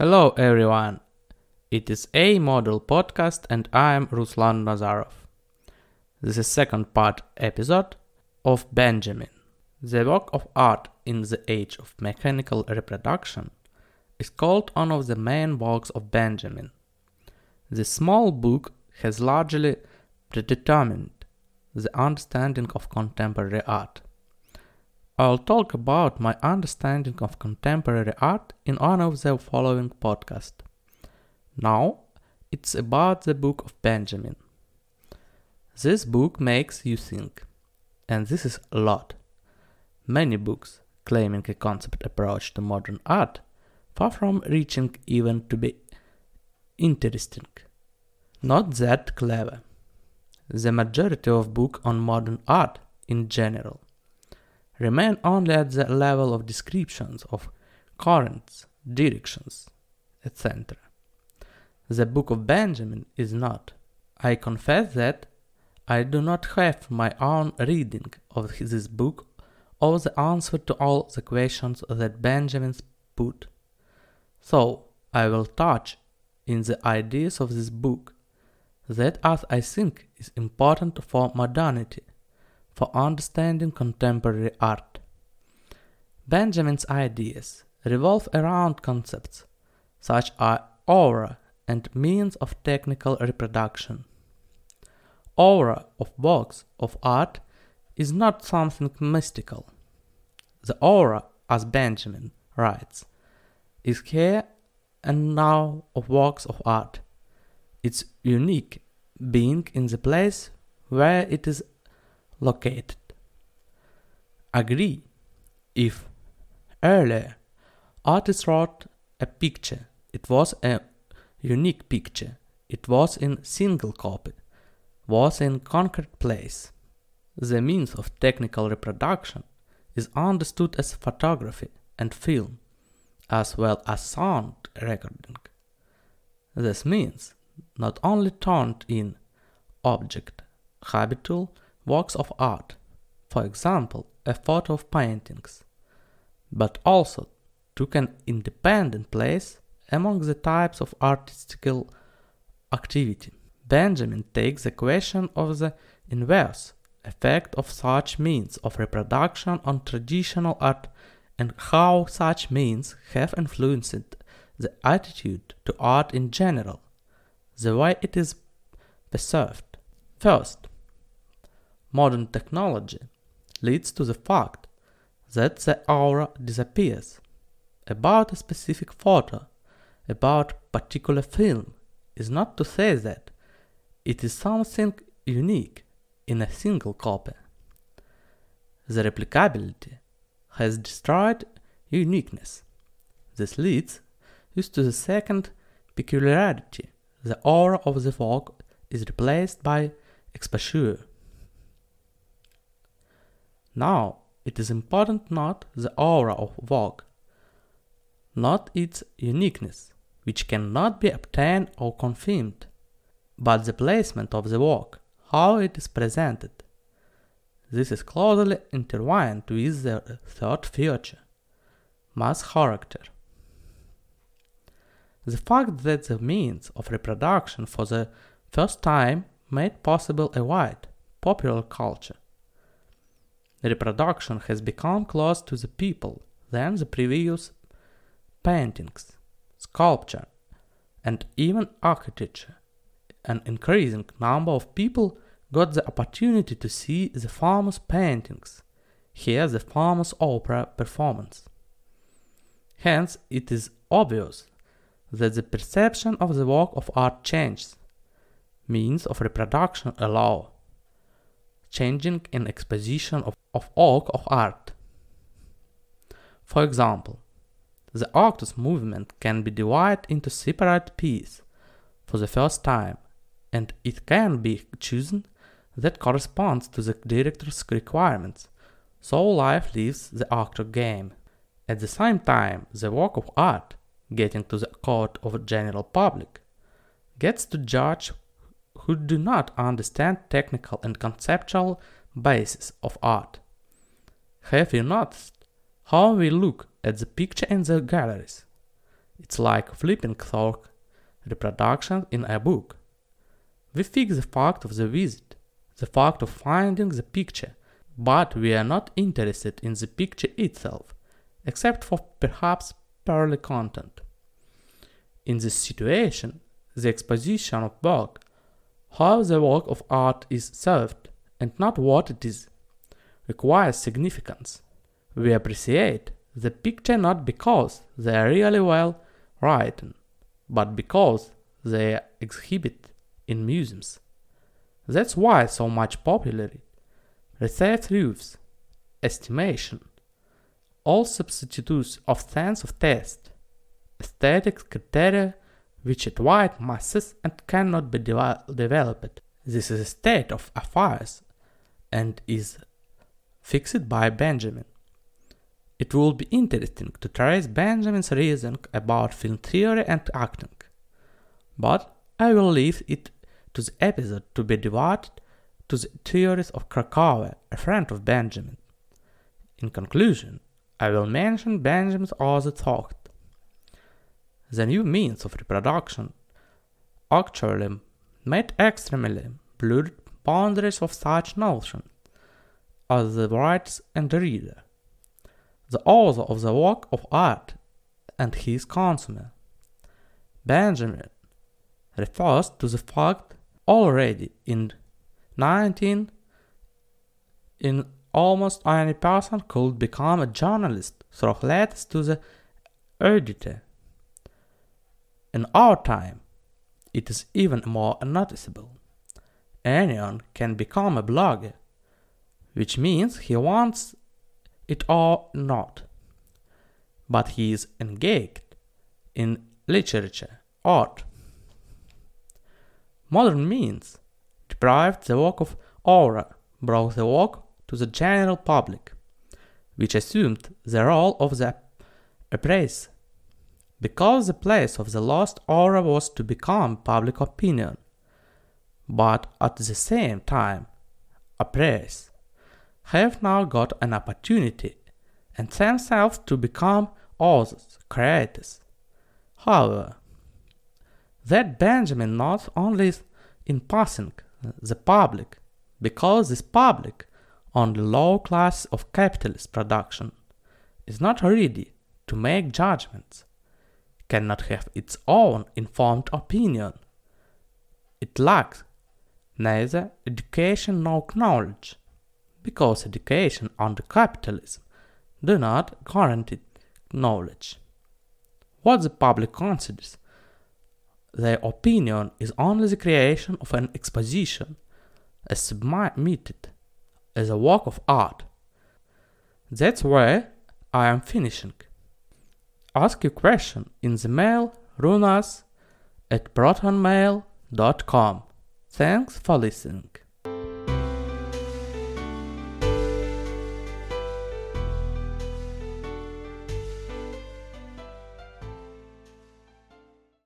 Hello, everyone. It is A Model Podcast, and I am Ruslan Nazarov. This is second part episode of Benjamin. The work of art in the age of mechanical reproduction is called one of the main works of Benjamin. The small book has largely predetermined the understanding of contemporary art. I'll talk about my understanding of contemporary art in one of the following podcasts. Now, it's about the book of Benjamin. This book makes you think, and this is a lot. Many books claiming a concept approach to modern art, far from reaching even to be interesting. Not that clever. The majority of books on modern art in general remain only at the level of descriptions of currents, directions, etc. The Book of Benjamin is not. I confess that I do not have my own reading of this book or the answer to all the questions that Benjamin put. So I will touch in the ideas of this book that as I think is important for modernity for understanding contemporary art. Benjamin's ideas revolve around concepts such as aura and means of technical reproduction. Aura of works of art is not something mystical. The aura, as Benjamin writes, is here and now of works of art. It's unique being in the place where it is located. Agree if earlier artist wrote a picture, it was a unique picture, it was in single copy, was in concrete place. The means of technical reproduction is understood as photography and film, as well as sound recording. This means not only turned in object, habitual works of art, for example, a photo of paintings, but also took an independent place among the types of artistical activity. Benjamin takes the question of the inverse effect of such means of reproduction on traditional art and how such means have influenced the attitude to art in general, the way it is perceived. First, modern technology leads to the fact that the aura disappears. About a specific photo, about particular film, is not to say that it is something unique in a single copy. The replicability has destroyed uniqueness. This leads us to the second peculiarity. The aura of the fog is replaced by exposure. Now, it is important not the aura of work, not its uniqueness, which cannot be obtained or confirmed, but the placement of the work, how it is presented. This is closely intertwined with the third feature, mass character. The fact that the means of reproduction for the first time made possible a wide, popular culture reproduction has become close to the people than the previous paintings, sculpture, and even architecture. An increasing number of people got the opportunity to see the famous paintings, hear the famous opera performance. Hence, it is obvious that the perception of the work of art changes. Means of reproduction allow changing in exposition of, of work of art. For example, the artist movement can be divided into separate pieces for the first time, and it can be chosen that corresponds to the director's requirements, so life leaves the actor game. At the same time, the work of art, getting to the court of general public, gets to judge who do not understand technical and conceptual basis of art. Have you noticed how we look at the picture in the galleries? It's like flipping through reproduction in a book. We fix the fact of the visit, the fact of finding the picture, but we are not interested in the picture itself, except for perhaps purely content. In this situation, the exposition of work, how the work of art is served, and not what it is, requires significance. We appreciate the picture not because they are really well written, but because they exhibit in museums. That's why so much popularity, research reviews, estimation, all substitutes of sense of taste, aesthetic criteria which at wide masses and cannot be de- developed. This is a state of affairs and is fixed by Benjamin. It will be interesting to trace Benjamin's reasoning about film theory and acting, but I will leave it to the episode to be devoted to the theories of Kracauer, a friend of Benjamin. In conclusion, I will mention Benjamin's other thought. The new means of reproduction actually made extremely blurred boundaries of such notions as the writer and the reader, the author of the work of art and his consumer. Benjamin refers to the fact already in 19 in almost any person could become a journalist through letters to the editor. In our time, it is even more noticeable. Anyone can become a blogger, which means he wants it or not. But he is engaged in literature, art. Modern means deprived the work of aura, brought the work to the general public, which assumed the role of the appraiser, because the place of the lost aura was to become public opinion, but at the same time, a press, have now got an opportunity and themselves to become authors, creators. However, that Benjamin not only in passing the public, because this public on the low class of capitalist production is not ready to make judgments, cannot have its own informed opinion. It lacks neither education nor knowledge, because education under capitalism do not guarantee knowledge. What the public considers their opinion is only the creation of an exposition, as submitted as a work of art. That's where I am finishing. Ask your question in the mail runaz at protonmail.com. Thanks for listening.